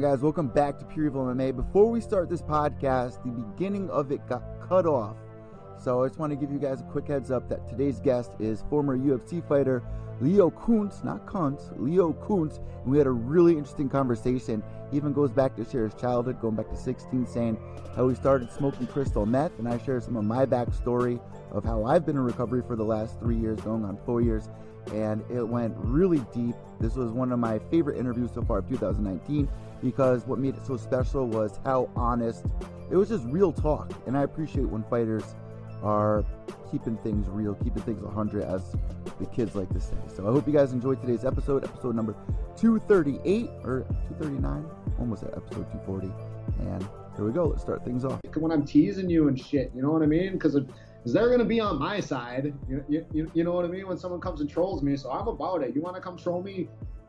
guys? Welcome back to Pure Evil MMA. Before we start this podcast, the beginning of it got cut off. So I just want to give you guys a quick heads up that today's guest is former UFC fighter Leo Kuntz, not Kuntz, Leo Kuntz. And we had a really interesting conversation. He even goes back to share his childhood, going back to 16, saying how he started smoking crystal meth. And I share some of my backstory of how I've been in recovery for the last three years, going on four years and it went really deep. This was one of my favorite interviews so far of 2019 because what made it so special was how honest it was just real talk. And I appreciate when fighters are keeping things real, keeping things 100, as the kids like to say. So I hope you guys enjoyed today's episode, episode number 238 or 239, almost at episode 240. And here we go. Let's start things off. When I'm teasing you and shit, you know what I mean? Because because they're gonna be on my side. You, you, you know what I mean? When someone comes and trolls me, so I'm about it. You want to come troll me?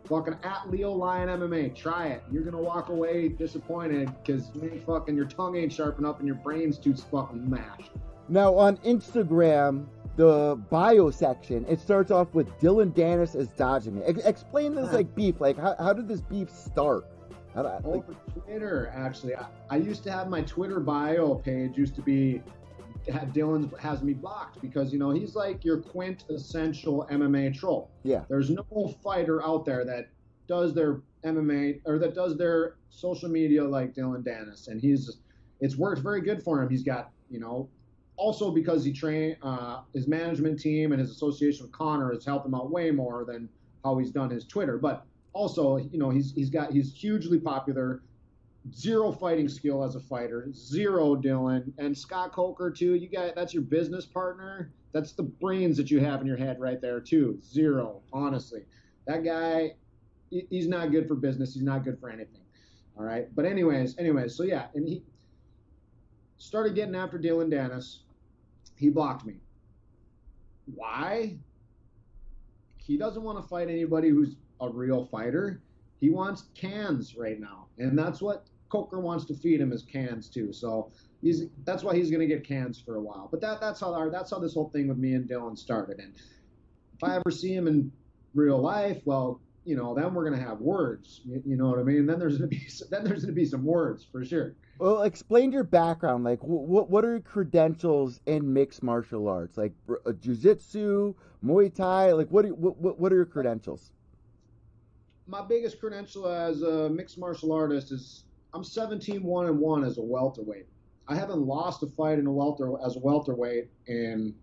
Fucking at Leo Lion MMA. Try it. You're gonna walk away disappointed because fucking your tongue ain't sharp enough and your brain's too fucking mashed. Now on Instagram, the bio section, it starts off with Dillon Danis as dodging me. Ex- explain this like beef. Like how, how did this beef start? How, like... Over Twitter, actually. I, I used to have my Twitter bio page used to be Dillon has me blocked because you know he's like your quintessential MMA troll. Yeah. There's no fighter out there that does their MMA or that does their social media like Dillon Danis, and he's it's worked very good for him. He's got you know also because he train uh, his management team and his association with Conor has helped him out way more than how he's done his Twitter, but also you know he's he's got he's hugely popular zero fighting skill as a fighter, zero Dillon and Scott Coker too. You got that's your business partner. That's the brains that you have in your head right there too. Zero, honestly. That guy, he's not good for business. He's not good for anything. All right. But anyways, anyways, so yeah, and he started getting after Dillon Danis. He blocked me. Why? He doesn't want to fight anybody who's a real fighter. He wants cans right now, and that's what Coker wants to feed him his cans too. So he's that's why he's going to get cans for a while. But that that's how our, that's how this whole thing with me and Dillon started. And if I ever see him in real life, well, you know, then we're going to have words. You, you, know what I mean? Then there's going to be then there's going to be some words for sure. Well, explain your background. Like, what what are your credentials in mixed martial arts? Like, uh, jujitsu, Muay Thai. Like, what, are, what what are your credentials? My biggest credential as a mixed martial artist is I'm 17 1 and 1 as a welterweight. I haven't lost a fight in a welter as a welterweight and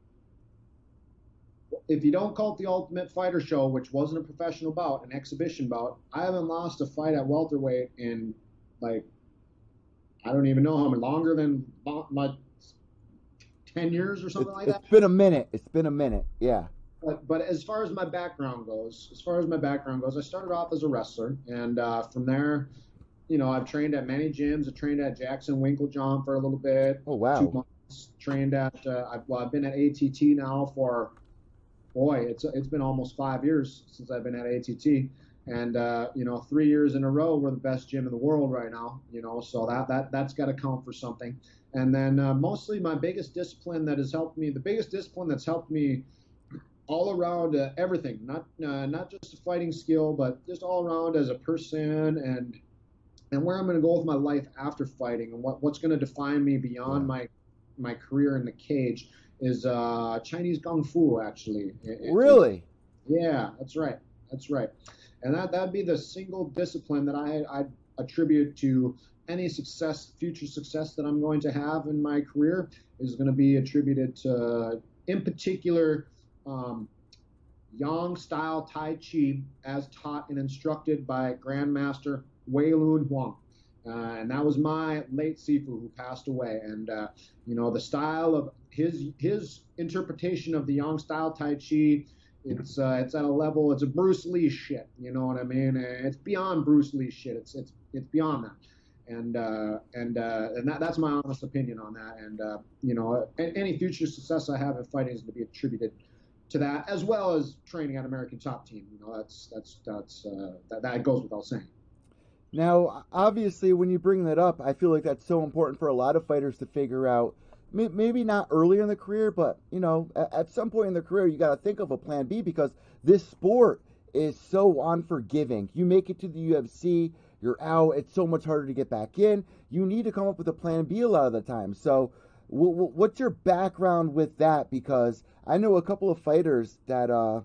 if you don't call it the Ultimate Fighter Show, which wasn't a professional bout, an exhibition bout, I haven't lost a fight at welterweight in like I don't even know how many longer than my ten years or something it's, like that. It's been a minute. It's been a minute. Yeah. But, but as far as my background goes, as far as my background goes, I started off as a wrestler, and uh, from there, you know, I've trained at many gyms. I trained at Jackson Winkeljohn for a little bit. Oh wow! Two months. Trained at. Uh, I've, well, I've been at ATT now for, boy, it's it's been almost five years since I've been at ATT, and uh, you know, three years in a row we're the best gym in the world right now. You know, so that that that's got to count for something. And then uh, mostly my biggest discipline that has helped me, the biggest discipline that's helped me all around uh, everything, not uh, not just a fighting skill, but just all around as a person and and where I'm going to go with my life after fighting and what, what's going to define me beyond my my career in the cage is uh, Chinese kung fu. Actually, really? yeah, that's right. That's right. And that that'd be the single discipline that I I attribute to any success, future success that I'm going to have in my career is going to be attributed to, in particular, um, Yang style Tai Chi as taught and instructed by Grandmaster Wei Lun Huang. Uh, and that was my late Sifu who passed away. And uh, you know the style of his his interpretation of the Yang style Tai Chi, it's uh, it's at a level. It's a Bruce Lee shit. You know what I mean? It's beyond Bruce Lee shit. It's it's it's beyond that. And uh, and uh, and that, that's my honest opinion on that. And uh, you know, any future success I have in fighting is going to be attributed to that, as well as training at American Top Team. You know, that's that's that's that, that goes without saying. Now, obviously, when you bring that up, I feel like that's so important for a lot of fighters to figure out. Maybe not earlier in the career, but you know, at some point in their career, you got to think of a plan B because this sport is so unforgiving. You make it to the UFC, you're out. It's so much harder to get back in. You need to come up with a plan B a lot of the time. So, what's your background with that? Because I know a couple of fighters that uh,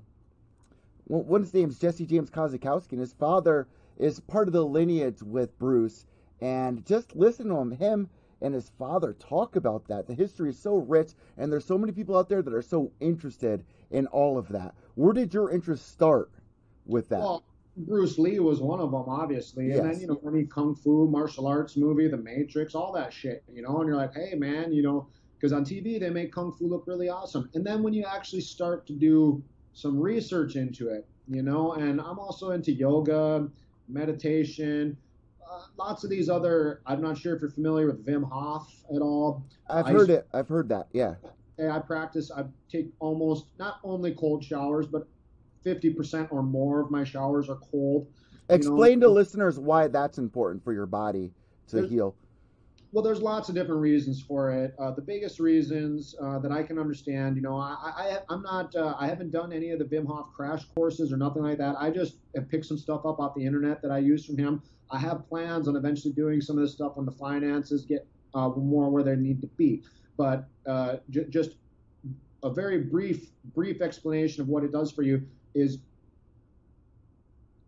one's name's Jesse James Kozakowski, and his father is part of the lineage with Bruce. And just listen to him, him and his father talk about that. The history is so rich, and there's so many people out there that are so interested in all of that. Where did your interest start with that? Well, Bruce Lee was one of them, obviously, Yes. and then you know any kung fu, martial arts movie, The Matrix, all that shit, you know. And you're like, hey man, you know, because on TV they make kung fu look really awesome, and then when you actually start to do some research into it, you know, and I'm also into yoga, meditation. Uh, lots of these other. I'm not sure if you're familiar with Wim Hof at all. I've I heard used- it. I've heard that. Yeah. Hey, I practice. I take almost not only cold showers, but 50% or more of my showers are cold. You know, Explain to listeners why that's important for your body to heal. Well, there's lots of different reasons for it. Uh, the biggest reasons uh, that I can understand, you know, I, I I'm not, uh, I haven't done any of the Wim Hof crash courses or nothing like that. I just have picked some stuff up off the internet that I use from him. I have plans on eventually doing some of this stuff when the finances get uh, more where they need to be. But uh, j- just a very brief, brief explanation of what it does for you is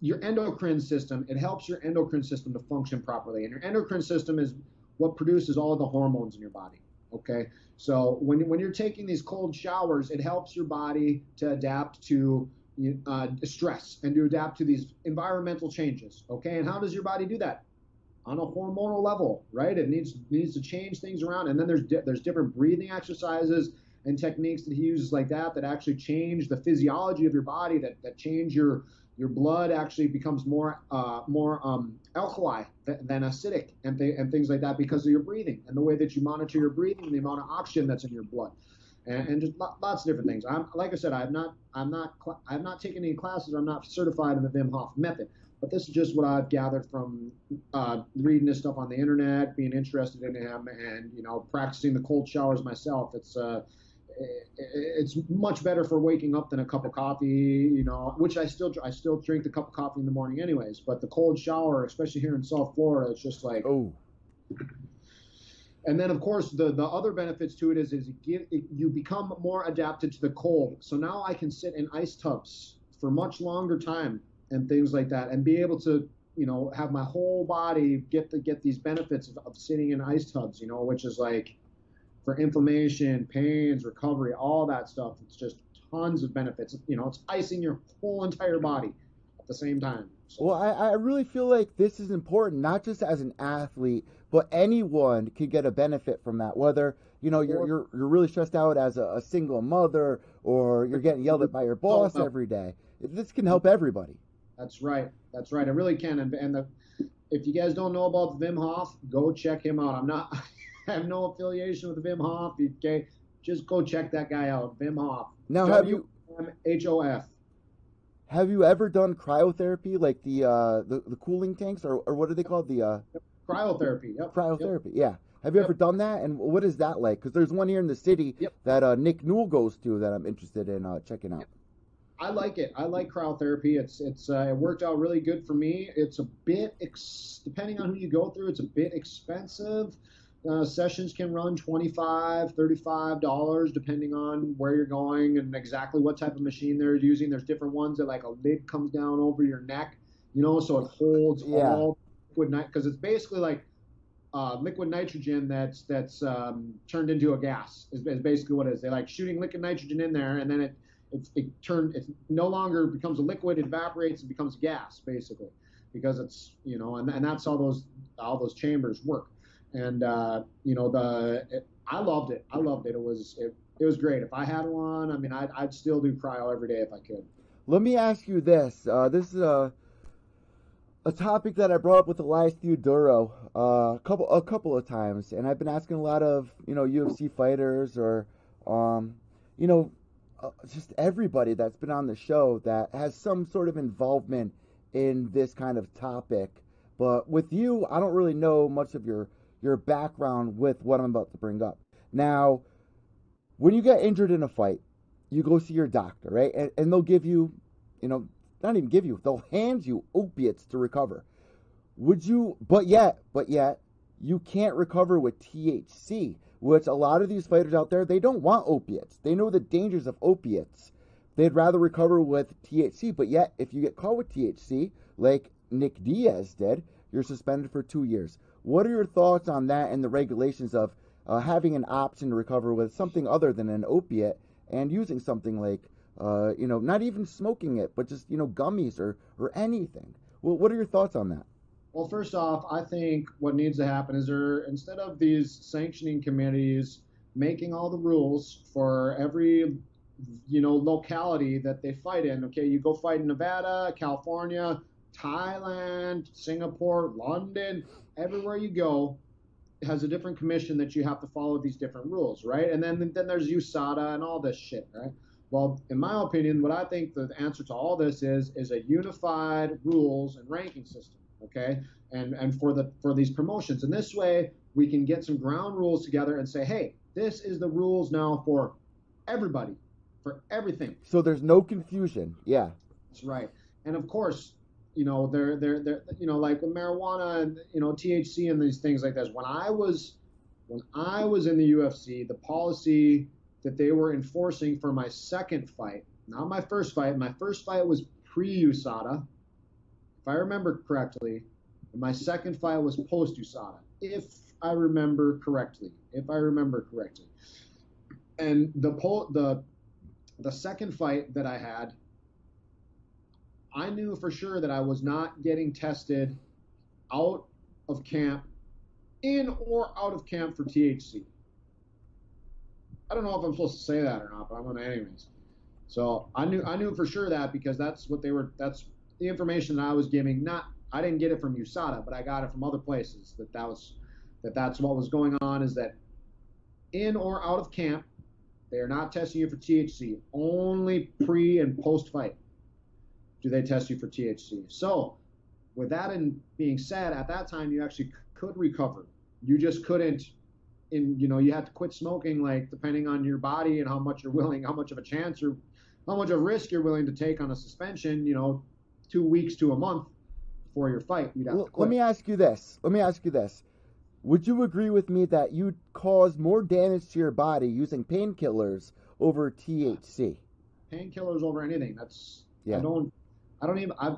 your endocrine system. It helps your endocrine system to function properly, and your endocrine system is what produces all the hormones in your body. Okay, so when when you're taking these cold showers, it helps your body to adapt to uh, stress and to adapt to these environmental changes. Okay, and how does your body do that? On a hormonal level, right? It needs needs to change things around, and then there's di- there's different breathing exercises and techniques that he uses like that that actually change the physiology of your body, that that change your your blood actually becomes more uh, more um, alkali th- than acidic and, th- and things like that because of your breathing and the way that you monitor your breathing and the amount of oxygen that's in your blood and, and just lo- lots of different things. I'm like I said, I've not I'm not cl- I've not taken any classes. I'm not certified in the Wim Hof method, but this is just what I've gathered from uh, reading this stuff on the internet, being interested in him, and you know practicing the cold showers myself. It's uh, Eh, it's much better for waking up than a cup of coffee, you know, which I still I still drink the cup of coffee in the morning anyways. But the cold shower, especially here in South Florida, it's just like. Oh, And then of course the the other benefits to it is is it give, it, you become more adapted to the cold. So now I can sit in ice tubs for much longer time and things like that, and be able to you know have my whole body get the get these benefits of, of sitting in ice tubs, you know, which is like for inflammation, pains, recovery, all that stuff. It's just tons of benefits. You know, it's icing your whole entire body at the same time. So, well, I, I really feel like this is important, not just as an athlete, but anyone could get a benefit from that. Whether you know you're you're, you're really stressed out as a, a single mother, or you're getting yelled at by your boss every day. This can help everybody. That's right. That's right. It really can. And, and the, if you guys don't know about Wim Hof, go check him out. I'm not. I have no affiliation with Wim Hof. Okay, just go check that guy out. Wim Hof. Now, have you H O F. have you ever done cryotherapy, like the uh, the, the cooling tanks, or, or what are they called? The uh, Cryotherapy. Yep. cryotherapy. Yeah. Have you Yep. ever done that? And what is that like? Because there's one here in the city Yep. that uh, Nick Newell goes to that I'm interested in uh, checking out. I like it. I like cryotherapy. It's it's uh, it worked out really good for me. It's a bit ex- depending on who you go through. It's a bit expensive. Uh, sessions can run 25 35 dollars depending on where you're going and exactly what type of machine they're using. There's different ones that like a lid comes down over your neck you know so it holds Yeah. all liquid night because it's basically like uh, liquid nitrogen that's that's um, turned into a gas is, is basically what it is. They like shooting liquid nitrogen in there and then it it, it turned it no longer becomes a liquid it evaporates and becomes gas basically because it's you know and, and that's how those how those chambers work and uh, you know the it, I loved it. I loved it. It was it, it was great. If I had one I mean I'd, I'd still do cryo every day if I could. Let me ask you this. Uh, this is a a topic that I brought up with Elias Theodoro uh, a couple a couple of times, and I've been asking a lot of you know UFC fighters or um, you know uh, just everybody that's been on the show that has some sort of involvement in this kind of topic. But with you, I don't really know much of your your background with what I'm about to bring up. Now, when you get injured in a fight, you go see your doctor, right? And, and they'll give you, you know, not even give you, they'll hand you opiates to recover. Would you? But yet, but yet, you can't recover with THC, which a lot of these fighters out there they don't want opiates. They know the dangers of opiates. They'd rather recover with THC. But yet, if you get caught with THC, like Nick Diaz did, you're suspended for two years. What are your thoughts on that and the regulations of uh, having an option to recover with something other than an opiate and using something like, uh, you know, not even smoking it, but just you know gummies or or anything? Well, what are your thoughts on that? Well, first off, I think what needs to happen is there instead of these sanctioning committees making all the rules for every you know locality that they fight in. Okay, you go fight in Nevada, California, Thailand, Singapore, London, everywhere you go has a different commission that you have to follow these different rules, right? And then then there's USADA and all this shit, right? Well, in my opinion, what I think the answer to all this is is a unified rules and ranking system, okay? And and for the for these promotions, and this way we can get some ground rules together and say, hey, this is the rules now for everybody, for everything. So there's no confusion. Yeah. That's right. And of course, you know, they're they're they're you know like with marijuana and you know THC and these things like this. When I was when I was in the UFC, the policy that they were enforcing for my second fight, not my first fight. My first fight was pre-USADA, if I remember correctly. My second fight was post-USADA, if I remember correctly. If I remember correctly. And the pol- the the second fight that I had, I knew for sure that I was not getting tested out of camp, in or out of camp for THC. I don't know if I'm supposed to say that or not, but I'm to anyways. So I knew I knew for sure that because that's what they were. That's the information that I was giving. Not I didn't get it from USADA, but I got it from other places. That that was that that's what was going on. Is that in or out of camp, they are not testing you for THC. Only pre and post fight do they test you for THC. So, with that in being said, at that time you actually could recover. You just couldn't. In you know you had to quit smoking, like depending on your body and how much you're willing, how much of a chance or how much of risk you're willing to take on a suspension. You know, two weeks to a month before your fight, you'd have Well, to quit. let me ask you this. Let me ask you this. Would you agree with me that you'd cause more damage to your body using painkillers over THC? painkillers over anything. That's Yeah. I don't I don't even I've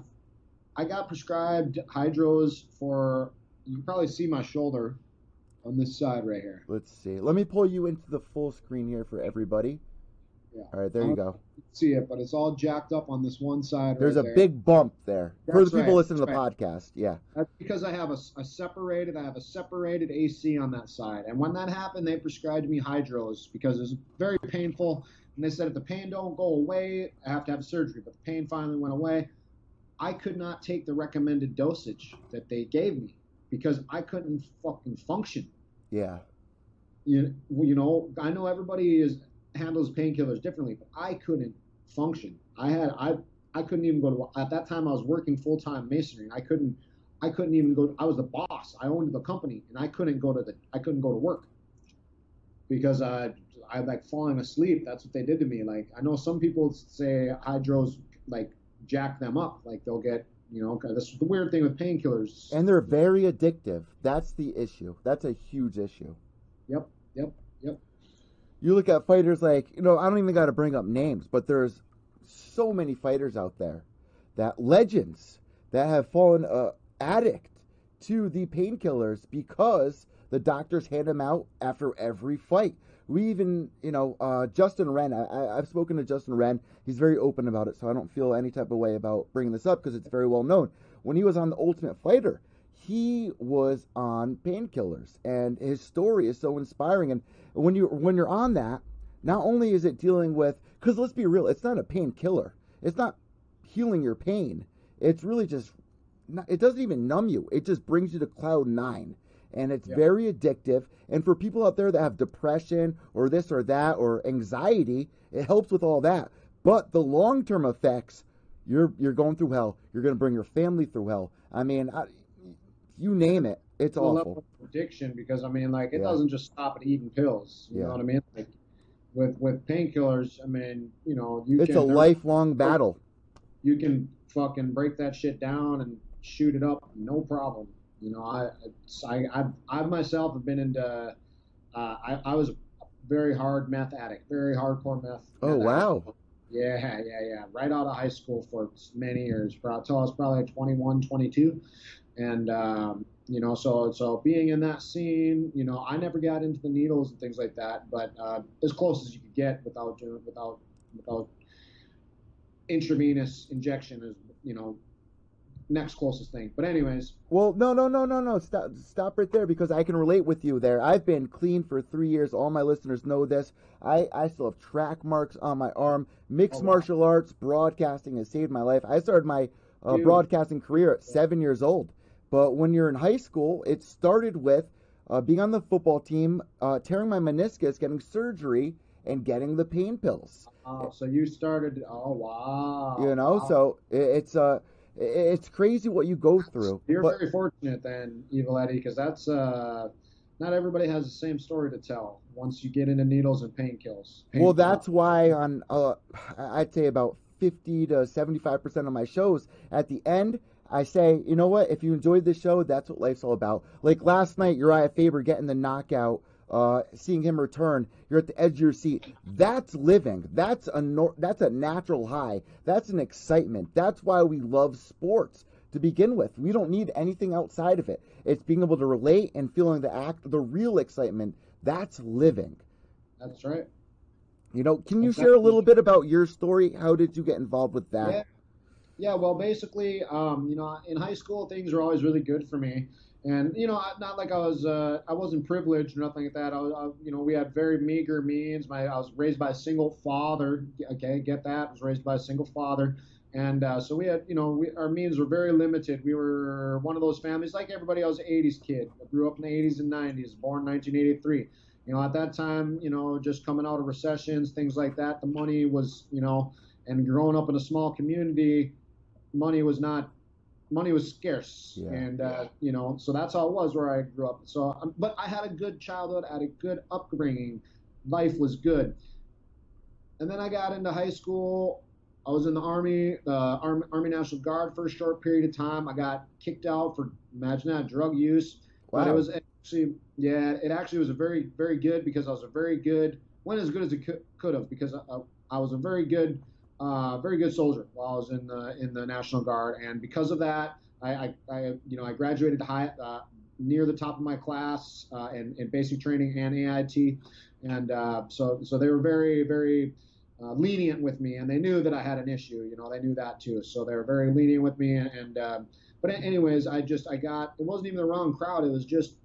I got prescribed hydros for you can probably see my shoulder on this side right here. Let's see. Let me pull you into the full screen here for everybody. Yeah. All right, there you uh, go. See it, but it's all jacked up on this one side. There's right a there. big bump there. For the people right, listening to the that's podcast, yeah. That's because I have a, a separated I have a separated AC on that side. And when that happened, they prescribed me hydros because it was very painful. And they said if the pain don't go away, I have to have surgery. But the pain finally went away. I could not take the recommended dosage that they gave me because I couldn't fucking function. Yeah. You, you know, I know everybody is handles painkillers differently, but I couldn't function. I had I I couldn't even go to at that time I was working full time masonry. I couldn't I couldn't even go. I was the boss. I owned the company, and I couldn't go to the I couldn't go to work because I I like falling asleep. That's what they did to me. Like I know some people say hydros like jack them up. Like they'll get you know 'cause that's the weird thing with painkillers. And they're very addictive. That's the issue. That's a huge issue. Yep, yep, yep. You look at fighters like, you know, I don't even got to bring up names, but there's so many fighters out there that legends that have fallen uh, addict to the painkillers because the doctors hand them out after every fight. We even, you know, uh, Justin Wren, I, I've spoken to Justin Wren. He's very open about it, so I don't feel any type of way about bringing this up because it's very well known. When he was on The Ultimate Fighter, he was on painkillers, and his story is so inspiring. And when you when you're on that, not only is it dealing with, because let's be real, it's not a painkiller. It's not healing your pain. It's really just, it doesn't even numb you. It just brings you to cloud nine, and it's Yeah. very addictive. And for people out there that have depression or this or that or anxiety, it helps with all that. But the long term effects, you're you're going through hell. You're going to bring your family through hell. I mean, I, you name it, it's the level awful. of addiction because I mean, like, it Yeah. doesn't just stop at eating pills. You Yeah. know what I mean? Like, with with painkillers, I mean, you know, you It's can a lifelong battle. you can fucking break that shit down and shoot it up, no problem. You know, I, I, I've, I myself have been into, uh, I, I was a very hard meth addict, very hardcore meth. Oh, meth wow. addict. Yeah, yeah, yeah. Right out of high school for many years, until I was probably 21, 22. And, um, you know, so so being in that scene, you know, I never got into the needles and things like that, but uh, as close as you could get without doing without without intravenous injection is, you know, next closest thing. But anyways, Well, no, no, no, no, no. Stop, stop right there because I can relate with you there. I've been clean for three years. All my listeners know this. I, I still have track marks on my arm. Mixed Oh, wow. martial arts, broadcasting has saved my life. I started my uh, broadcasting career at seven years old. But when you're in high school, it started with uh, being on the football team, uh, tearing my meniscus, getting surgery, and getting the pain pills. uh, so you started. Oh wow. You know, Wow. so it, it's uh, it- it's crazy what you go through. You're But- very fortunate then, Evil Eddie, because that's uh, not everybody has the same story to tell. Once you get into needles and pain kills. Pain Well, that's why on uh, I'd say about fifty to seventy-five percent of my shows, at the end, I say, you know what? If you enjoyed this show, that's what life's all about. Like last night, Uriah Faber getting the knockout, uh, seeing him return. You're at the edge of your seat. That's living. That's a nor- that's a natural high. That's an excitement. That's why we love sports to begin with. We don't need anything outside of it. It's being able to relate and feeling the act, the real excitement. That's living. That's right. You know, can you Exactly. share a little bit about your story? How did you get involved with that? Yeah. Yeah, well, basically, um, you know, in high school, things were always really good for me, and you know, not like I was, uh, I wasn't privileged or nothing like that. I was, I, you know, we had very meager means. My, I was raised by a single father. Okay, get that? I was raised by a single father, and uh, so we had, you know, we, our means were very limited. We were one of those families, like everybody else, '80s kid. I grew up in the '80s and '90s, born 1983. You know, at that time, you know, just coming out of recessions, things like that, the money was, you know, and growing up in a small community, money was not money was scarce. Yeah. and uh, you know so that's how it was where i grew up. So um, but i had a good childhood I had a good upbringing. Life was good. And then i got into high school. I was in the army the army, army national guard for a short period of time. I got kicked out for imagine that drug use. But it was actually yeah it actually was a very very good because i was a very good went as good as it could, could have because I, I was a very good uh, very good soldier while I was in the in the National Guard, and because of that, I, I, I you know I graduated high uh, near the top of my class uh, in, in basic training and AIT, and uh, so so they were very very uh, lenient with me, and they knew that I had an issue. You know, they knew that too, so they were very lenient with me, and, and um, but anyways, I just I got it wasn't even the wrong crowd. It was just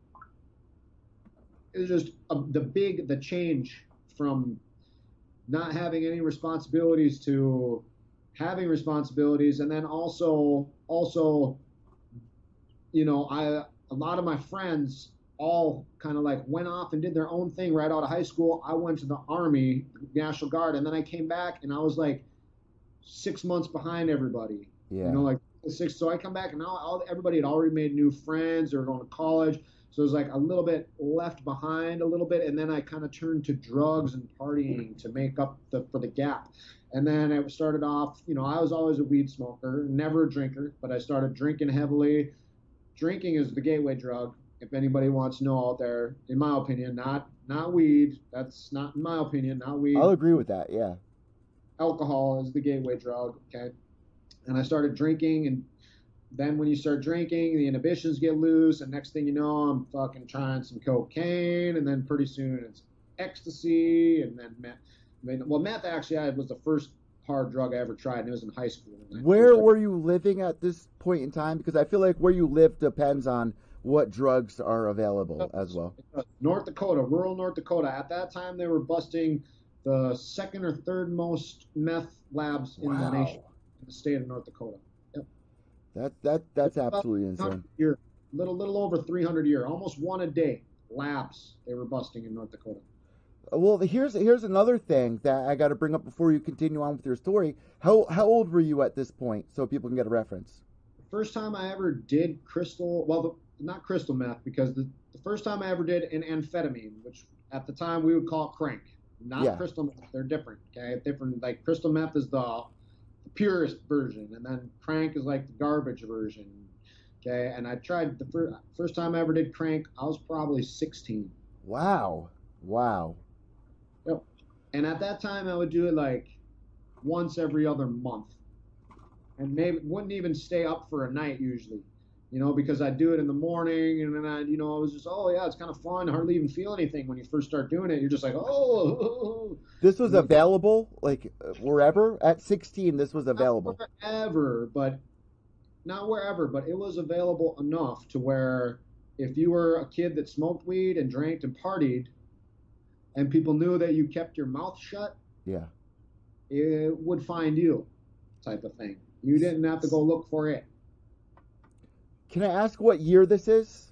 it was just a, the big the change from not having any responsibilities to having responsibilities. And then also also you know i a lot of my friends all kind of like went off and did their own thing right out of high school. I went to the army national guard and then i came back and i was like six months behind everybody Yeah. you know like six. So i come back and now all, everybody had already made new friends they were going to college so it was like a little bit left behind a little bit, and then I kind of turned to drugs and partying to make up the, for the gap. And then it started off, you know, I was always a weed smoker, never a drinker, but I started drinking heavily. Drinking is the gateway drug. If anybody wants to know out there, in my opinion, not not weed. That's not in my opinion, not weed I'll agree with that. Yeah. alcohol is the gateway drug. Okay, and I started drinking, and then when you start drinking, the inhibitions get loose, and next thing you know, I'm fucking trying some cocaine, and then pretty soon it's ecstasy, and then meth. I mean, well, meth actually I, was the first hard drug I ever tried, and it was in high school. Where were you living at this point in time? Because I feel like where you live depends on what drugs are available as well. North Dakota, rural North Dakota. At that time, they were busting the second or third most meth labs in the nation, in the state of North Dakota. That that that's About absolutely 100 insane. year, little little over 300 a year, almost one a day. Labs they were busting in North Dakota. Uh, Well, here's here's another thing that I got to bring up before you continue on with your story. How how old were you at this point, so people can get a reference? First time I ever did crystal, well, the, not crystal meth, because the, the first time I ever did an amphetamine, which at the time we would call crank, not Yeah. crystal meth. They're different. Okay, different. Like crystal meth is the, the purest version, and then crank is like the garbage version. Okay, and I tried the first first time I ever did crank. I was probably 16. Wow, wow. Yep. And at that time, I would do it like once every other month, and maybe wouldn't even stay up for a night usually, you know, because I'd do it in the morning, and then I, you know, I was just, oh yeah, it's kind of fun. Hardly even feel anything when you first start doing it. You're just like, oh. This was available like wherever at 16. This was available. Not wherever, but not wherever, but it was available enough to where if you were a kid that smoked weed and drank and partied, and people knew that you kept your mouth shut, Yeah. it would find you, type of thing. You didn't have to go look for it. Can I ask what year this is?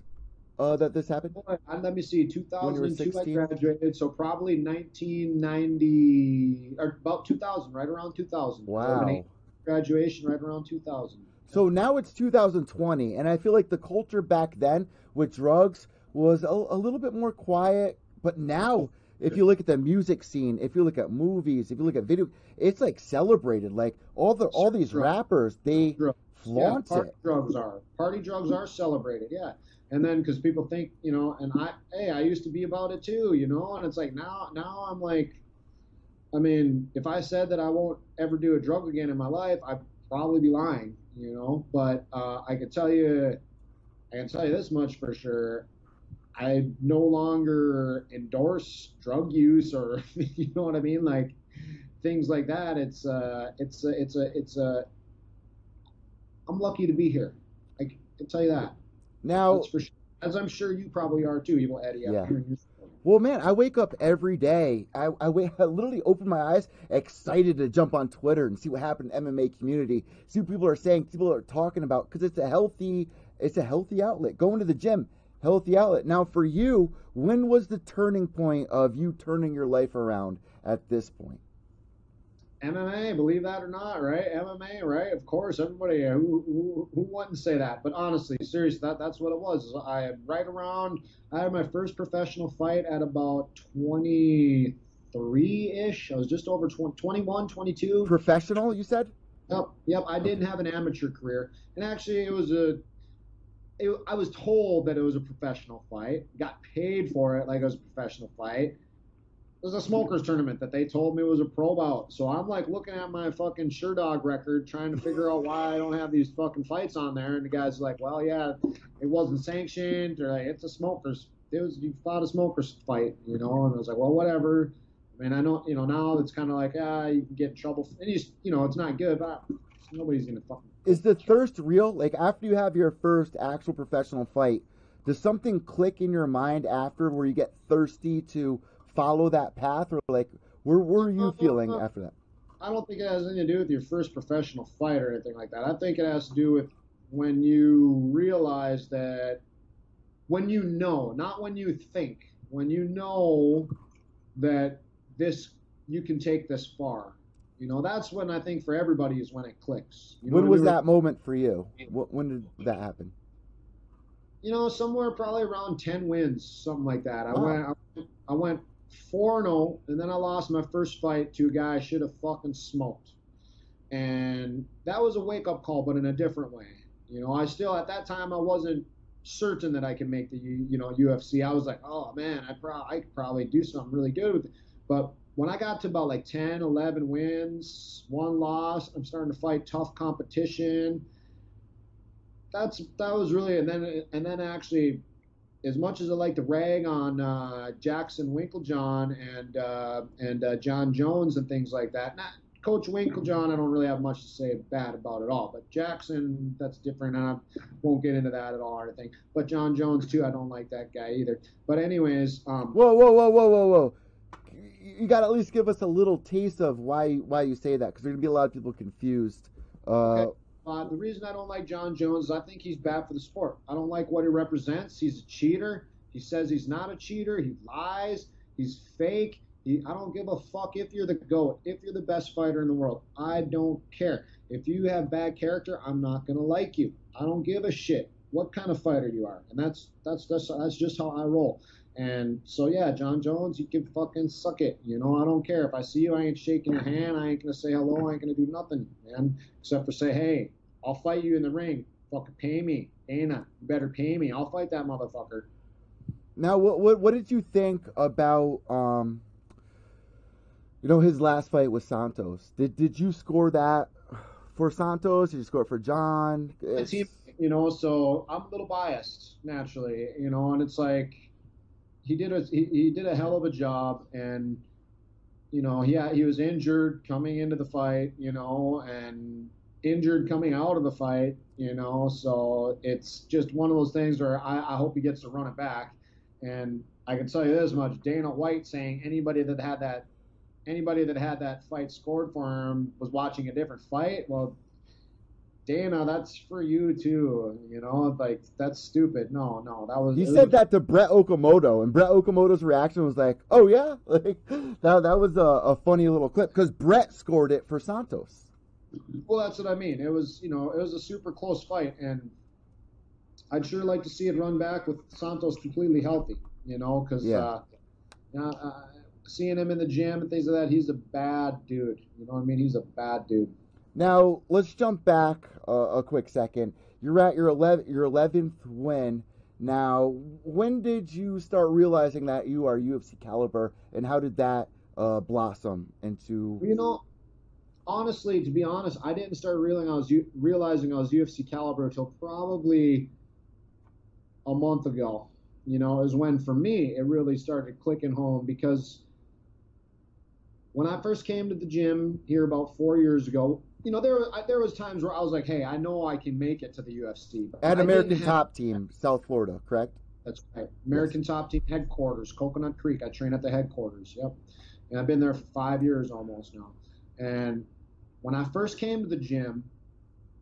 Uh, that this happened? Let me see, 2002 I 16? graduated, so probably 1990 or about 2000, right around 2000. Wow. Graduation right around 2000. So now it's 2020, and I feel like the culture back then with drugs was a, a little bit more quiet. But now, if you look at the music scene, if you look at movies, if you look at video, it's like celebrated. Like all the all these rappers, they Yeah, party it. drugs are party drugs are celebrated yeah. And then because people think you know and i hey i used to be about it too you know and it's like now now i'm like i mean if i said that i won't ever do a drug again in my life i'd probably be lying you know. But uh, i can tell you i can tell you this much for sure. I no longer endorse drug use or you know what i mean? Like things like that it's uh it's a, it's a it's a i'm lucky to be here i can tell you that Now, sure. As I'm sure you probably are too, you Eddie. after Yeah. hearing your story. Well, man, I wake up every day. I, I, wake, I literally open my eyes, excited to jump on Twitter and see what happened in the MMA community, see what people are saying, people are talking about, because it's a healthy, it's a healthy outlet. Going to the gym, healthy outlet. Now, for you, when was the turning point of you turning your life around at this point? MMA, believe that or not, right? MMA, right? Of course, everybody uh, who who, who wouldn't say that. But honestly, seriously, that that's what it was. I had right around. I had my first professional fight at about 23 ish. I was just over 20, 21, 22. Professional, you said? Yep, yep. I didn't have an amateur career, and actually, it was a. It, I was told that it was a professional fight. Got paid for it like it was a professional fight. Was a smokers tournament that they told me was a pro bout. So I'm like looking at my fucking Sherdog record, trying to figure out why I don't have these fucking fights on there. And the guy's like, "Well, yeah, it wasn't sanctioned. Or like, it's a smokers. It was you fought a smokers fight, you know." And I was like, "Well, whatever." I mean, I know, you know, now it's kind of like, ah, you can get in trouble. And you, you know, it's not good, but nobody's gonna fucking. Is the thirst real? Like, after you have your first actual professional fight, does something click in your mind after where you get thirsty to follow that path? Or, like, where were you uh-huh, feeling uh-huh. after that? I don't think it has anything to do with your first professional fight or anything like that. I think it has to do with when you realize that, when you know, not when you think, when you know that this, you can take this far. You know, that's when I think for everybody is when it clicks. You know When I was mean? that moment for you? Wh- When did that happen? you know, somewhere probably around ten wins, something like that. I went, I went four zero, oh, and then I lost my first fight to a guy I should have fucking smoked, and that was a wake up call, but in a different way. You know, I still at that time I wasn't certain that I could make the you know UFC. I was like, oh man, I pro- I could probably do something really good with it, but when I got to about like 10, 11 wins, one loss, I'm starting to fight tough competition that's that was really and then and then actually as much as I like to rag on uh, Jackson Winkeljohn and uh, and uh, Jon Jones and things like that, not Coach Winkeljohn, I don't really have much to say bad about at all. But Jackson, that's different, and I won't get into that at all or anything. But Jon Jones too, I don't like that guy either. But anyways, um, Whoa, whoa, whoa, whoa, whoa, whoa! You got to at least give us a little taste of why why you say that, because there's gonna be a lot of people confused. Uh, Okay. Uh, the reason I don't like Jon Jones is I think he's bad for the sport. I don't like what he represents. He's a cheater. He says he's not a cheater. He lies. He's fake. He, I don't give a fuck if you're the GOAT, if you're the best fighter in the world. I don't care. If you have bad character, I'm not going to like you. I don't give a shit what kind of fighter you are. And that's, that's, that's, that's just how I roll. And so, yeah, Jon Jones, you can fucking suck it. You know, I don't care. If I see you, I ain't shaking your hand. I ain't going to say hello. I ain't going to do nothing, man, except for say, hey, I'll fight you in the ring. Fucking pay me. Dana, you better pay me. I'll fight that motherfucker. Now, what what what did you think about um, you know, his last fight with Santos? Did did you score that for Santos? Did you score it for Jon? It's, you know, so I'm a little biased naturally, you know, and it's like he did a he, he did a hell of a job, and you know, he he was injured coming into the fight, you know, and injured coming out of the fight, you know, so it's just one of those things where I, I hope he gets to run it back. And I can tell you this much: Dana White saying anybody that had that anybody that had that fight scored for him was watching a different fight. Well, Dana, that's for you too. You know, like that's stupid. No, no, that was. He said was, that to Brett Okamoto, and Brett Okamoto's reaction was like, "Oh yeah," like that. That was a, a funny little clip because Brett scored it for Santos. Well, that's what I mean. It was, you know, it was a super close fight, and I'd sure like to see it run back with Santos completely healthy. You know, because yeah. uh, uh, seeing him in the gym and things like that, he's a bad dude. You know what I mean? He's a bad dude. Now let's jump back a, a quick second. You're at your 11, your eleventh win. Now, when did you start realizing that you are UFC caliber, and how did that uh, blossom into? You know, honestly, to be honest, I didn't start realizing I was realizing I was UFC caliber until probably a month ago. You know, is when for me it really started clicking home because when I first came to the gym here about four years ago, you know, there there was times where I was like, hey, I know I can make it to the UFC. But At American Top Team, South Florida, correct? That's right. American yes. Top Team headquarters, Coconut Creek. I train at the headquarters. Yep. And I've been there for five years almost now. And when I first came to the gym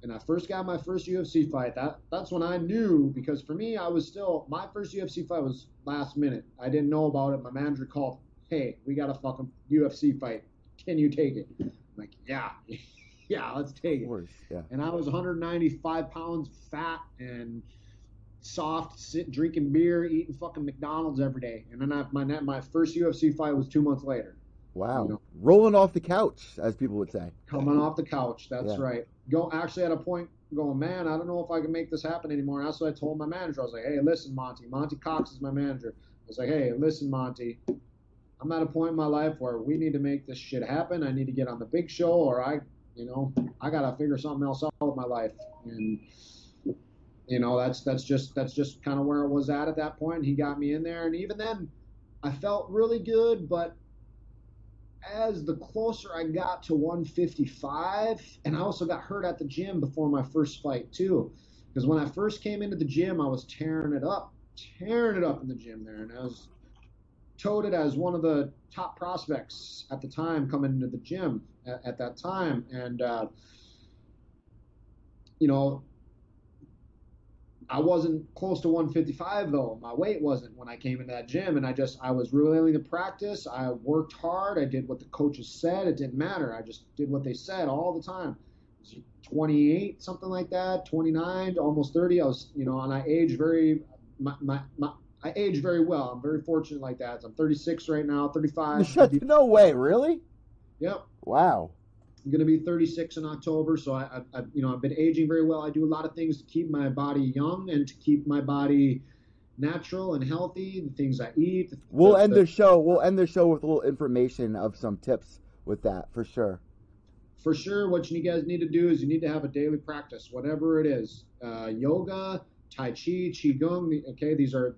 and I first got my first UFC fight, that that's when I knew because for me I was still my first UFC fight was last minute. I didn't know about it. My manager called, "Hey, we got a fucking UFC fight. Can you take it?" I'm like, "Yeah." yeah, let's take it. Course, yeah. And I was 195 pounds fat and soft, sitting drinking beer, eating fucking McDonald's every day. And then I, my my first UFC fight was two months later. Wow. You know? Rolling off the couch, as people would say. Coming off the couch. That's yeah. right. Go actually at a point going, man, I don't know if I can make this happen anymore. And that's what I told my manager. I was like, hey, listen, Monty. Monty Cox is my manager. I was like, hey, listen, Monty. I'm at a point in my life where we need to make this shit happen. I need to get on the big show, or I, you know, I gotta figure something else out with my life. And you know, that's that's just that's just kind of where I was at at that point. He got me in there, and even then, I felt really good, but as the closer I got to 155, and I also got hurt at the gym before my first fight too, because when I first came into the gym, I was tearing it up, tearing it up in the gym there, and I was touted as one of the top prospects at the time coming into the gym at, at that time, and uh, you know I wasn't close to 155 though. My weight wasn't when I came into that gym, and I just I was really willing to practice. I worked hard. I did what the coaches said. It didn't matter. I just did what they said all the time. 28, something like that, 29 almost 30. I was, you know, and I aged very, my, my, my I aged very well. I'm very fortunate like that. I'm 36 right now, 35. no way, really? Yep. Wow. I'm going to be 36 in October, so I, I, you know, I've been aging very well. I do a lot of things to keep my body young and to keep my body natural and healthy. The things I eat. The, we'll the, end the, the show. We'll end the show with a little information of some tips with that for sure. For sure, what you guys need to do is you need to have a daily practice, whatever it is. Uh, yoga, Tai Chi, Qigong. Okay, these are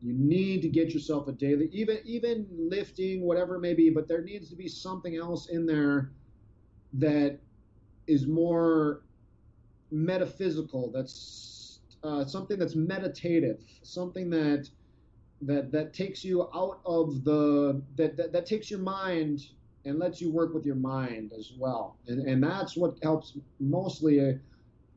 you need to get yourself a daily, even even lifting, whatever it may be. But there needs to be something else in there that is more metaphysical. That's uh, something that's meditative, something that that that takes you out of the that, that that takes your mind and lets you work with your mind as well. And and that's what helps mostly. Uh,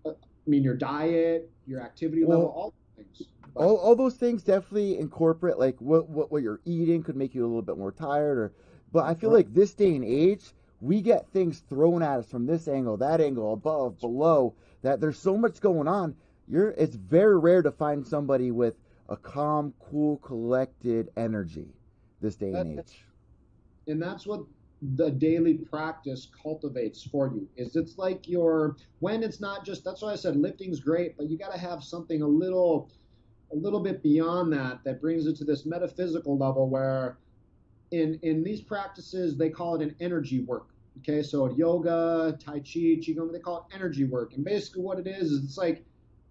uh I mean, your diet, your activity well, level, all things. all, all those things definitely incorporate like what, what what you're eating could make you a little bit more tired or but I feel right. like this day and age we get things thrown at us from this angle, that angle, above, below, that there's so much going on. You're it's very rare to find somebody with a calm, cool, collected energy this day and age. And that's what the daily practice cultivates for you is it's like your when it's not just that's why i said lifting's great but you got to have something a little a little bit beyond that that brings it to this metaphysical level where in in these practices they call it an energy work okay so yoga tai chi qigong they call it energy work and basically what it is is it's like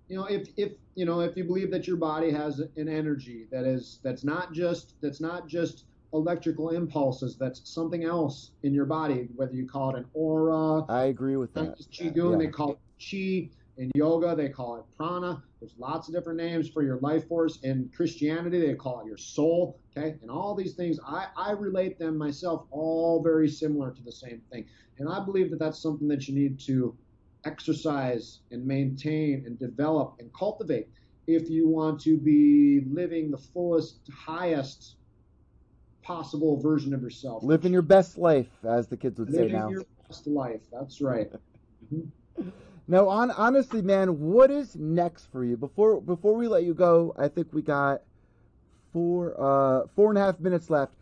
you know if if you know if you believe that your body has an energy that is that's not just that's not just electrical impulses. That's something else in your body, whether you call it an aura. I agree with that. Qigong, yeah. they call it chi. In yoga, they call it prana. There's lots of different names for your life force. In Christianity, they call it your soul. Okay, and all these things, I, I relate them myself, all very similar to the same thing. And I believe that that's something that you need to exercise and maintain and develop and cultivate if you want to be living the fullest, highest possible version of yourself. Living your best life, as the kids would Living say now. Living your best life. That's right. Mm-hmm. Now, on, honestly, man, what is next for you? Before before we let you go, I think we got four uh, four and a half minutes left.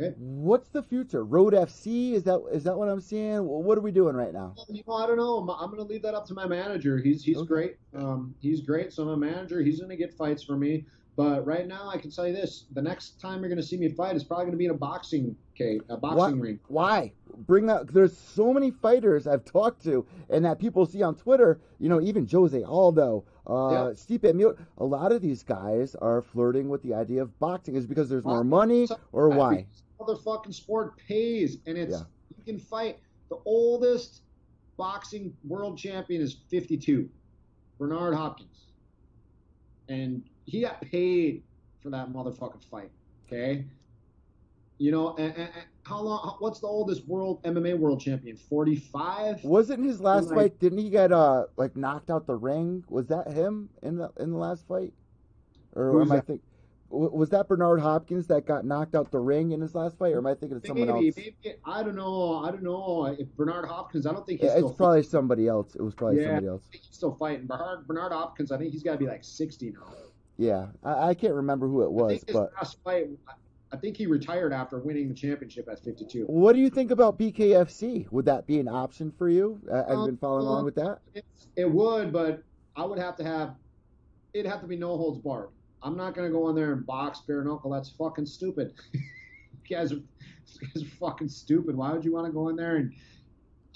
Okay. What's the future? Road FC is that is that what I'm seeing? What are we doing right now? You know, I don't know. I'm, I'm going to leave that up to my manager. He's he's okay. great. Um, he's great. So my manager, he's going to get fights for me. But right now, I can tell you this: the next time you're going to see me fight is probably going to be in a boxing cage, a boxing what? ring. Why? Bring that. There's so many fighters I've talked to, and that people see on Twitter. You know, even Jose Aldo, uh, yep. Stipe Mio. A lot of these guys are flirting with the idea of boxing. Is because there's more money, or why? Motherfucking sport pays, and it's yeah. you can fight. The oldest boxing world champion is 52, Bernard Hopkins, and he got paid for that motherfucking fight. Okay. You know, and, and how long? What's the oldest world MMA world champion? Forty five. Wasn't his last like, fight? Didn't he get uh like knocked out the ring? Was that him in the in the last fight? Or am that? I think was that Bernard Hopkins that got knocked out the ring in his last fight, or am I thinking of someone else? Maybe, I don't know. I don't know if Bernard Hopkins. I don't think he's. Yeah, it's probably somebody else. It was probably yeah, somebody else. he's still fighting. Bernard, Bernard Hopkins. I think he's got to be like sixty now. Yeah, I, I can't remember who it was, but last fight, I think he retired after winning the championship at 52. What do you think about BKFC? Would that be an option for you? Have you um, been following along with that? It would, but I would have to have it'd have to be no holds barred. I'm not gonna go in there and box bare knuckle. That's fucking stupid. you guys are you guys are fucking stupid. Why would you want to go in there and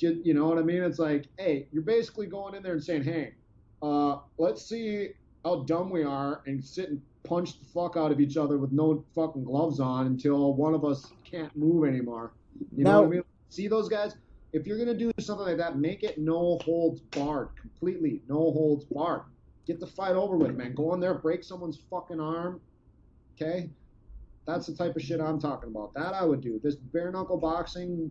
you know what I mean? It's like, hey, you're basically going in there and saying, hey, uh, let's see how dumb we are and sit and punch the fuck out of each other with no fucking gloves on until one of us can't move anymore. You now, know what I mean? See those guys? If you're gonna do something like that, make it no holds barred, completely no holds barred. Get the fight over with, man. Go in there, break someone's fucking arm. Okay, that's the type of shit I'm talking about. That I would do. This bare knuckle boxing,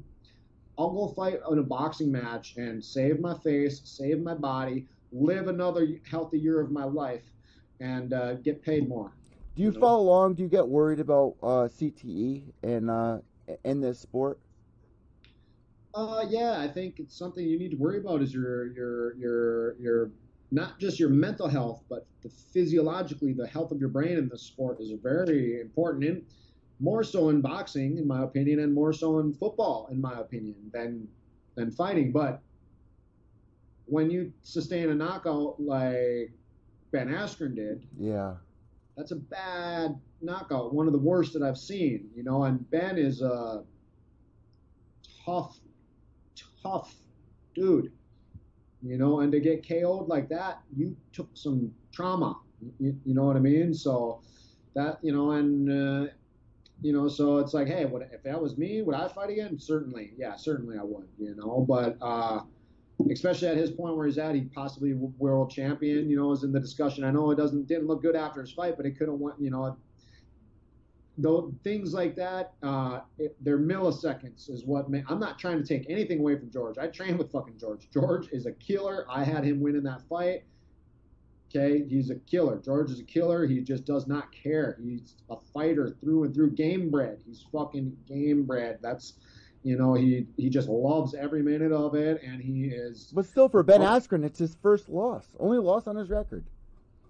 I'll go fight in a boxing match and save my face, save my body, live another healthy year of my life and uh, get paid more. Do you, you know? follow along? Do you get worried about uh, CTE in uh, in this sport? Uh, yeah, I think it's something you need to worry about. Is your your your your not just your mental health, but the physiologically the health of your brain in this sport is very important. In more so in boxing, in my opinion, and more so in football, in my opinion, than than fighting. But when you sustain a knockout like Ben Askren did, yeah, that's a bad knockout, one of the worst that I've seen. You know, and Ben is a tough, tough dude. You know, and to get KO'd like that, you took some trauma. You, you know what I mean? So that you know, and uh, you know, so it's like, hey, what if that was me? Would I fight again? Certainly, yeah, certainly I would. You know, but. uh especially at his point where he's at, he possibly world champion. You know, is in the discussion. I know it doesn't didn't look good after his fight, but it could have went. You know, though things like that, uh, it, they're milliseconds is what. May, I'm not trying to take anything away from George. I trained with fucking George. George is a killer. I had him win in that fight. Okay, he's a killer. George is a killer. He just does not care. He's a fighter through and through. Game bred. He's fucking game bred. That's you know, he he just loves every minute of it, and he is. But still, for Ben Askren, it's his first loss, only loss on his record.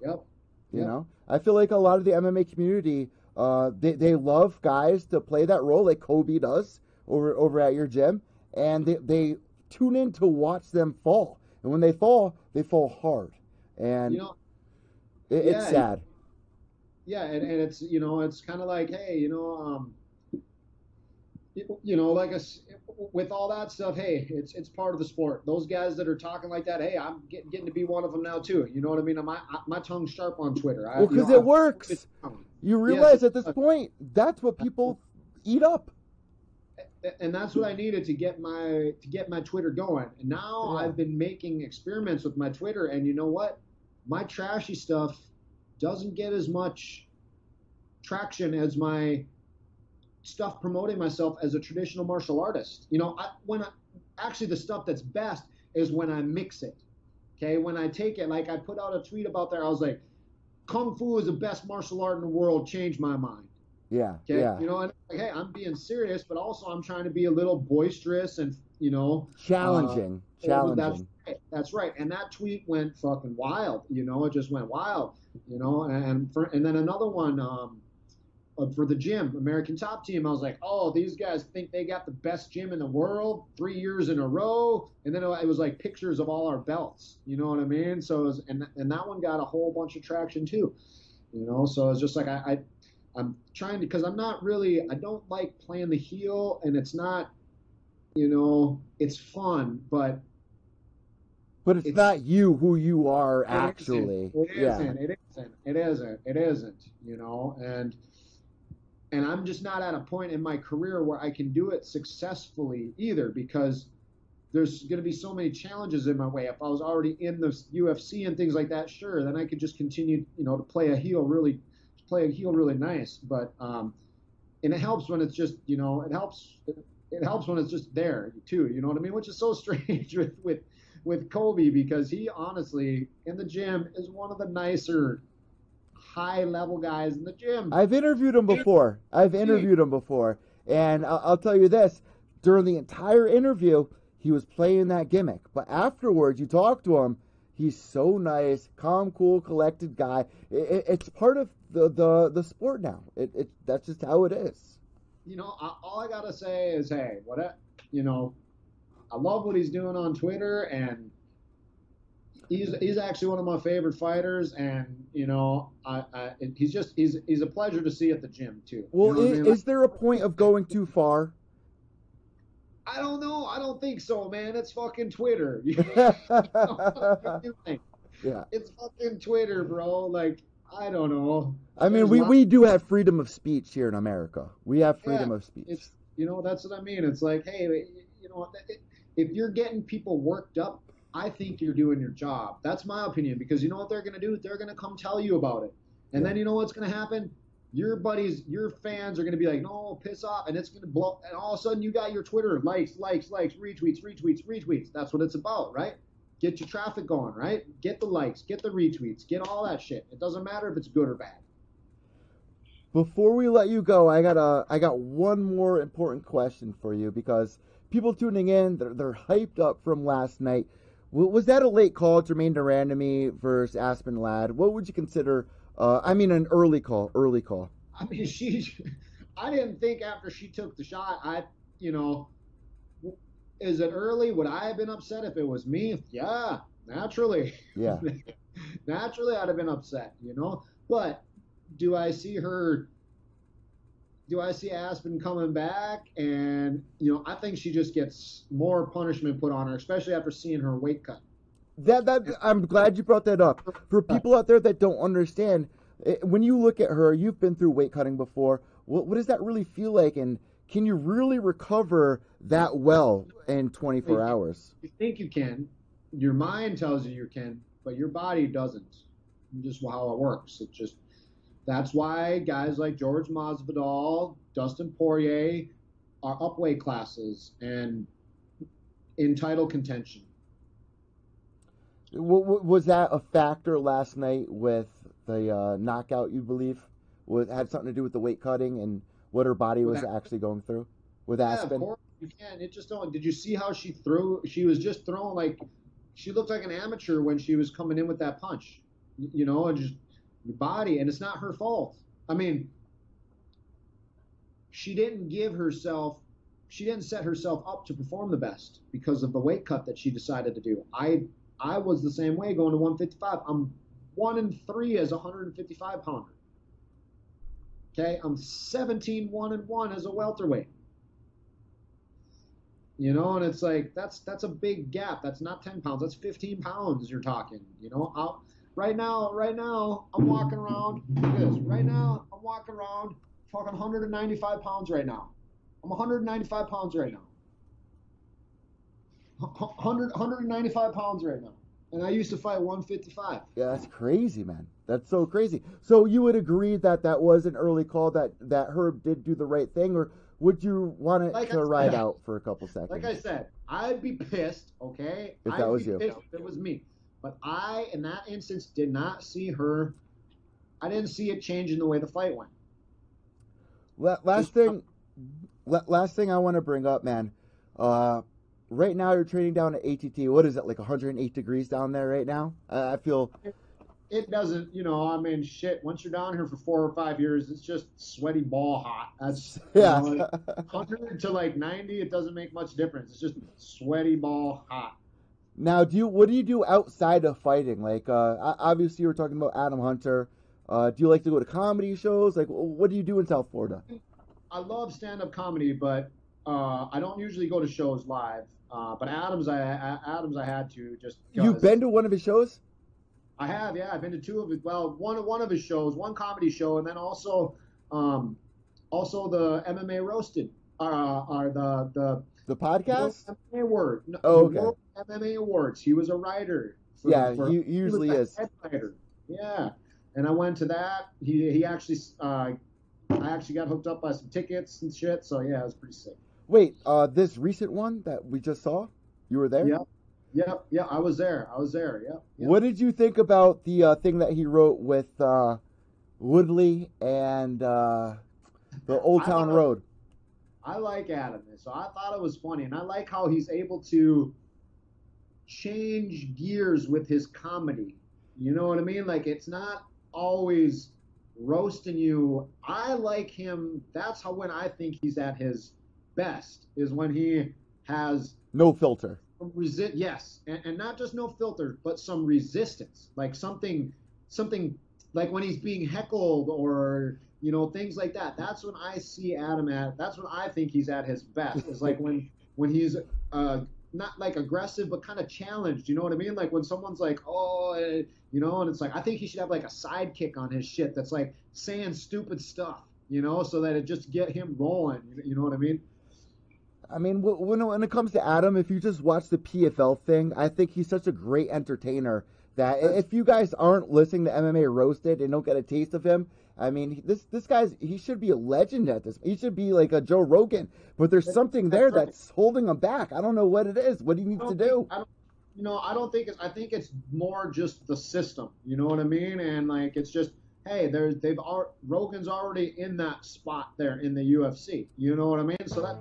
Yep. You yep. know, I feel like a lot of the MMA community, uh, they they love guys to play that role, like Colby does, over over at your gym, and they they tune in to watch them fall. And when they fall, they fall hard, and You know, it, it's yeah, sad. yeah, and, and it's you know it's kind of like hey, you know, um, you, you know, like us with all that stuff. Hey, it's it's part of the sport. Those guys that are talking like that, hey, I'm get, getting to be one of them now too. You know what I mean? My my tongue's sharp on Twitter. I, Well, you because know, it I'm- works. You realize at this point that's what people eat up. and that's what I needed to get my to get my Twitter going. And now Yeah. I've been making experiments with my Twitter, and you know what? My trashy stuff doesn't get as much traction as my stuff promoting myself as a traditional martial artist. You know, I, when I, actually the stuff that's best is when I mix it. Okay, when I take it, like I put out a tweet about there, I was like, "Kung Fu is the best martial art in the world." Changed my mind. Yeah, Okay, yeah. you know, and like, hey, I'm being serious, but also I'm trying to be a little boisterous and you know, Challenging, uh, challenging. That's right. That's right. And that tweet went fucking wild. You know, it just went wild. You know, and for and then another one um, for the gym, American Top Team. I was like, oh, these guys think they got the best gym in the world three years in a row, and then it was like pictures of all our belts. You know what I mean? So was, and and that one got a whole bunch of traction too. You know, so it's just like I, I I'm trying to because I'm not really I don't like playing the heel and it's not you know it's fun but But it's, it's- not you who you are it isn't. actually. it yeah. isn't it isn't it isn't it isn't you know and and I'm just not at a point in my career where I can do it successfully either because there's going to be so many challenges in my way. If I was already in the UFC and things like that, sure, then I could just continue, you know, to play a heel really, play a heel really nice. But um, and it helps when it's just, you know, it helps. It, helps when it's just there too. You know what I mean? Which is so strange with with with Colby because he honestly in the gym is one of the nicer, high level guys in the gym. I've interviewed him before. I've interviewed him before, and I'll, I'll tell you this: during the entire interview, he was playing that gimmick. But afterwards, you talk to him, he's so nice, calm, cool, collected guy. It, it, it's part of the, the, the sport now. It, it that's just how it is. you know, I, all I gotta say is, hey, what, a- you know, I love what he's doing on Twitter, and he's he's actually one of my favorite fighters, and you know, I, I he's just he's he's a pleasure to see at the gym too. You Well, know what I is, mean? is there a point of going too far? I don't know. I don't think so, man. It's fucking Twitter. You know what you're doing? yeah. it's fucking Twitter, bro. Like I don't know. I mean, There's we, we do have freedom of speech here in America. We have freedom Yeah, of speech. It's you know that's what I mean. It's like, hey, you know, if you're getting people worked up, I think you're doing your job. That's my opinion because you know what they're gonna do? They're gonna come tell you about it, and Yeah. then you know what's gonna happen? Your buddies, your fans are gonna be like, no, piss off, and it's gonna blow. And all of a sudden, you got your Twitter likes, likes, likes, retweets, retweets, retweets. That's what it's about, right? Get your traffic going, right? Get the likes, get the retweets, get all that shit. It doesn't matter if it's good or bad. Before we let you go, I got a I got one more important question for you because people tuning in, they're, they're hyped up from last night. Was that a late call, Germaine de Randamie versus Aspen Ladd? What would you consider? Uh, I mean, an early call, early call. I mean, she. I didn't think after she took the shot, I, you know, is it early? Would I have been upset if it was me? Yeah, naturally. Yeah. naturally, I'd have been upset, you know. But do I see her? Do I see Aspen coming back? And you know, I think she just gets more punishment put on her, especially after seeing her weight cut. That that I'm glad you brought that up. For people out there that don't understand, eh, when you look at her, you've been through weight cutting before. What what does that really feel like, and can you really recover that well in 24 hours? You think you can, your mind tells you you can, but your body doesn't. Just how it works. It just that's why guys like George Masvidal, Dustin Poirier are up weight classes and in title contention. W- w- was that a factor last night with the uh, knockout? You believe was had something to do with the weight cutting and what her body was Aspen. actually going through with Yeah, of Aspen? course you can. It just don't. Did you see how she threw? She was just throwing like she looked like an amateur when she was coming in with that punch. You know, and just your body, and it's not her fault. I mean, she didn't give herself she didn't set herself up to perform the best because of the weight cut that she decided to do. I I was the same way going to 155. I'm one and three as a 155 pounder. Okay, I'm 17 one and one as a welterweight. You know, and it's like that's that's a big gap. That's not 10 pounds. That's 15 pounds. You're talking. You know, I'll, right now, right now, I'm walking around. Look this. Right now, I'm walking around, fucking 195 pounds right now. I'm 195 pounds right now. 100, 195 pounds right now. And I used to fight 155. Yeah, that's crazy, man. That's so crazy. So you would agree that that was an early call that that Herb did do the right thing, or would you want it Like to I ride out for a couple seconds? Like I said, I'd be pissed, okay? If I'd that was you. pissed if it was me. But I, in that instance, did not see her. I didn't see it changing the way the fight went. Last Just- thing, la- last thing I want to bring up, man. Uh, right now you're training down at ATT. What is it like 108 degrees down there right now? Uh, I feel It doesn't, you know, I mean, shit, once you're down here for four or five years, it's just sweaty ball hot. That's, you yeah. know, 100 to like 90, it doesn't make much difference. It's just sweaty ball hot. Now, do you what do you do outside of fighting? Like, uh, obviously you were talking about Adam Hunter. Uh, do you like to go to comedy shows? Like, what do you do in South Florida? I love stand-up comedy, but uh, I don't usually go to shows live. Uh, but Adams, I, I Adams, I had to just. You've been to one of his shows? I have, yeah. I've been to two of his. Well, one one of his shows, one comedy show, and then also, um, also the MMA roasted, uh, or the the The podcast? World MMA award. No, Oh, okay. World MMA awards. He was a writer. for- Yeah, for- he he was usually the is. head writer. Yeah, and I went to that. He he actually, uh, I actually got hooked up by some tickets and shit. So yeah, it was pretty sick. Wait, uh, this recent one that we just saw, you were there? Yeah. Yep, yeah, I was there. I was there. Yep. What did you think about the uh, thing that he wrote with uh, Woodley and uh, the Old Town Road? I like Adam, so I thought it was funny, and I like how he's able to change gears with his comedy. You know what I mean? Like it's not always roasting you. I like him. That's how when I think he's at his best is when he has No filter. resist. Yes, and, and not just no filter, but some resistance, like something, something like when he's being heckled or you know things like that. That's when I see Adam at. That's when I think he's at his best. Is like when when he's uh not like aggressive, but kind of challenged. You know what I mean? Like when someone's like, oh, you know, and it's like I think he should have like a sidekick on his shit that's like saying stupid stuff. You know, so that it just get him rolling. You- know what I mean? I mean, when, when it comes to Adam, if you just watch the PFL thing, I think he's such a great entertainer that if you guys aren't listening to MMA Roasted and don't get a taste of him, I mean, this this guy's he should be a legend at this. He should be like a Joe Rogan, but there's something there that's holding him back. I don't know what it is. What he needs I to think- I don't, you know, I don't think it's. I think it's more just the system. You know what I mean? And like, it's just, hey, there's they've al- Rogan's already in that spot there in the UFC. You know what I mean? So that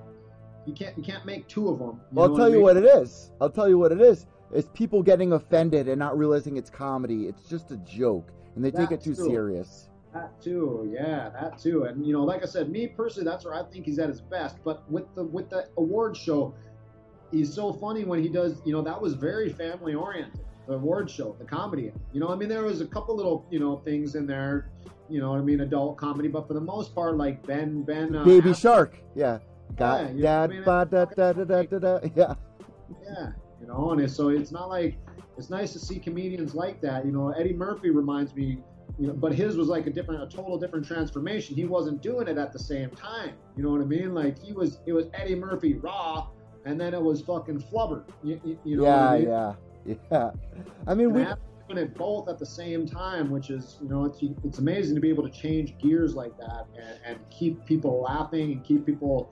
you can't you can't make two of them. Well, I'll tell you what it is. I'll tell you what it is. It's people getting offended and not realizing it's comedy. It's just a joke, and they take it too true. serious. That too, yeah, that too. And you know, like I said, me personally, that's where I think he's at his best. But with the with the award show, he's so funny when he does. You know, that was very family oriented. The award show, the comedy. You know, I mean, there was a couple little you know things in there. You know what I mean, adult comedy, but for the most part, like Ben Ben. Uh, Baby Shark, yeah. Got Yeah, you know dad, I mean? ba, da, da, da, da, da, da. yeah. Yeah, you know, and it's, so it's not like it's nice to see comedians like that. You know, Eddie Murphy reminds me, you know, but his was like a different, a total different transformation. He wasn't doing it at the same time. You know what I mean? Like he was, it was Eddie Murphy raw, and then it was fucking flubber. You, you, you know yeah, I mean? yeah, yeah. I mean, And we doing it both at the same time, which is, you know, it's it's amazing to be able to change gears like that and, and keep people laughing and keep people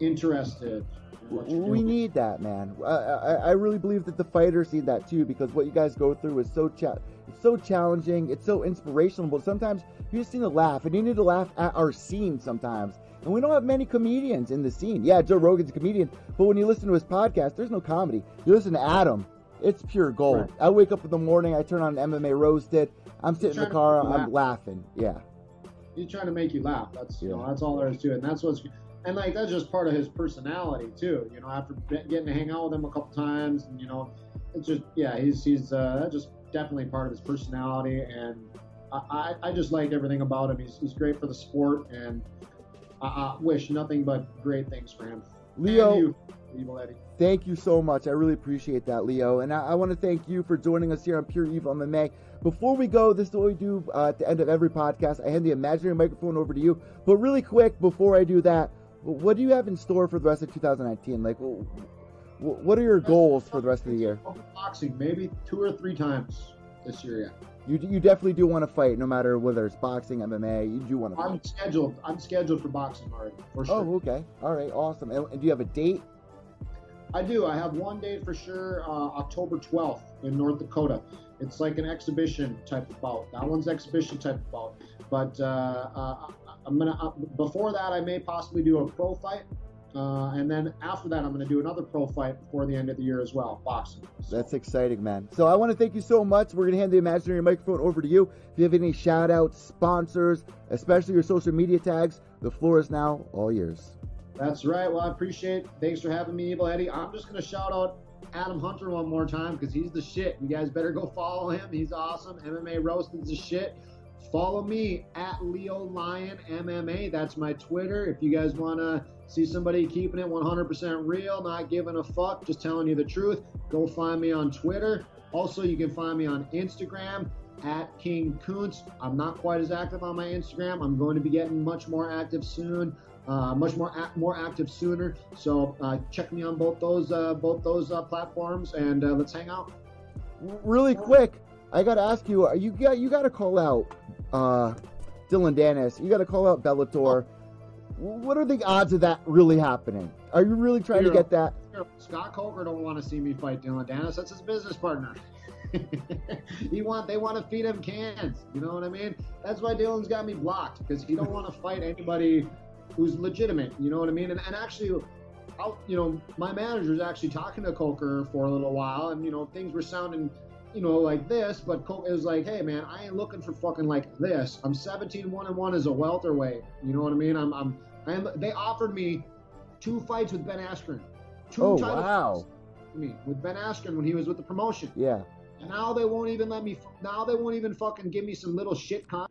interested. We need that, man. I, I, I really believe that the fighters need that too, because what you guys go through is so cha- it's so challenging, it's so inspirational. But sometimes you just need to laugh, and you need to laugh at our scene sometimes. And we don't have many comedians in the scene. Yeah, Joe Rogan's a comedian, but when you listen to his podcast, there's no comedy. You listen to Adam, it's pure gold. Right. I wake up in the morning, I turn on MMA Roasted, I'm sitting in the car, I'm laughing. Yeah. he's trying to make you laugh. That's you know that's all there is to it, and that's what's and like that's just part of his personality too. You know, after getting to hang out with him a couple times, and you know, it's just yeah, he's he's uh, that's just definitely part of his personality, and I, I, I just like everything about him. He's he's great for the sport, and I, I wish nothing but great things for him. Leo, you, Evil Eddie. Thank you so much. I really appreciate that, Leo. And I, I want to thank you for joining us here on Pure Evil MMA. Before we go, this is what we do uh, at the end of every podcast. I hand the imaginary microphone over to you. But really quick, before I do that, what do you have in store for the rest of 2019? Like, wh- wh- what are your goals for the rest of the year? Boxing, maybe two or three times this year yet. You, you definitely do want to fight, no matter whether it's boxing, MMA. You do want to I'm fight. scheduled. I'm scheduled for boxing already, for sure. Oh, okay. All right. Awesome. And, and do you have a date? I do. I have one date for sure, uh, October 12th in North Dakota. It's like an exhibition type of bout. That one's exhibition type of bout. But uh, uh, I'm gonna uh, before that I may possibly do a pro fight, uh, and then after that I'm gonna do another pro fight before the end of the year as well, boxing. So, That's exciting, man. So I want to thank you so much. We're going to hand the imaginary microphone over to you. If you have any shout outs, sponsors, especially your social media tags, the floor is now all yours. that's right. Well, I appreciate. It. Thanks for having me, Evil Eddie. I'm just gonna shout out Adam Hunter one more time because he's the shit. You guys better go follow him. He's awesome. MMA roasting's the shit. Follow me at Leo Lion MMA. That's my Twitter. If you guys want to see somebody keeping it 100% real, not giving a fuck, just telling you the truth, go find me on Twitter. Also, you can find me on Instagram at King Kuntz. I'm not quite as active on my Instagram. I'm going to be getting much more active soon. Uh, much more more active sooner. So uh, check me on both those uh, both those uh, platforms and uh, let's hang out. Really quick, I got to ask you, you got you got to call out uh, Dillon Danis. You got to call out Bellator. What are the odds of that really happening? Are you really trying to get that? Scott Coker don't want to see me fight Dillon Danis. That's his business partner. he want they want to feed him cans. You know what I mean? That's why Dillon's got me blocked because he don't want to fight anybody who's legitimate. You know what I mean? And, and actually, I'll, you know, my manager's actually talking to Coker for a little while, and you know things were sounding. You know, like this, but Coker is like, hey man, I ain't looking for fucking like this. I'm 17 1 and 1 as a welterweight. You know what I mean? I'm, I'm, I am, they offered me two fights with Ben Askren. Two Oh title wow! fights with me with Ben Askren when he was with the promotion. Yeah. And now they won't even let me. Now they won't even fucking give me some little shit con.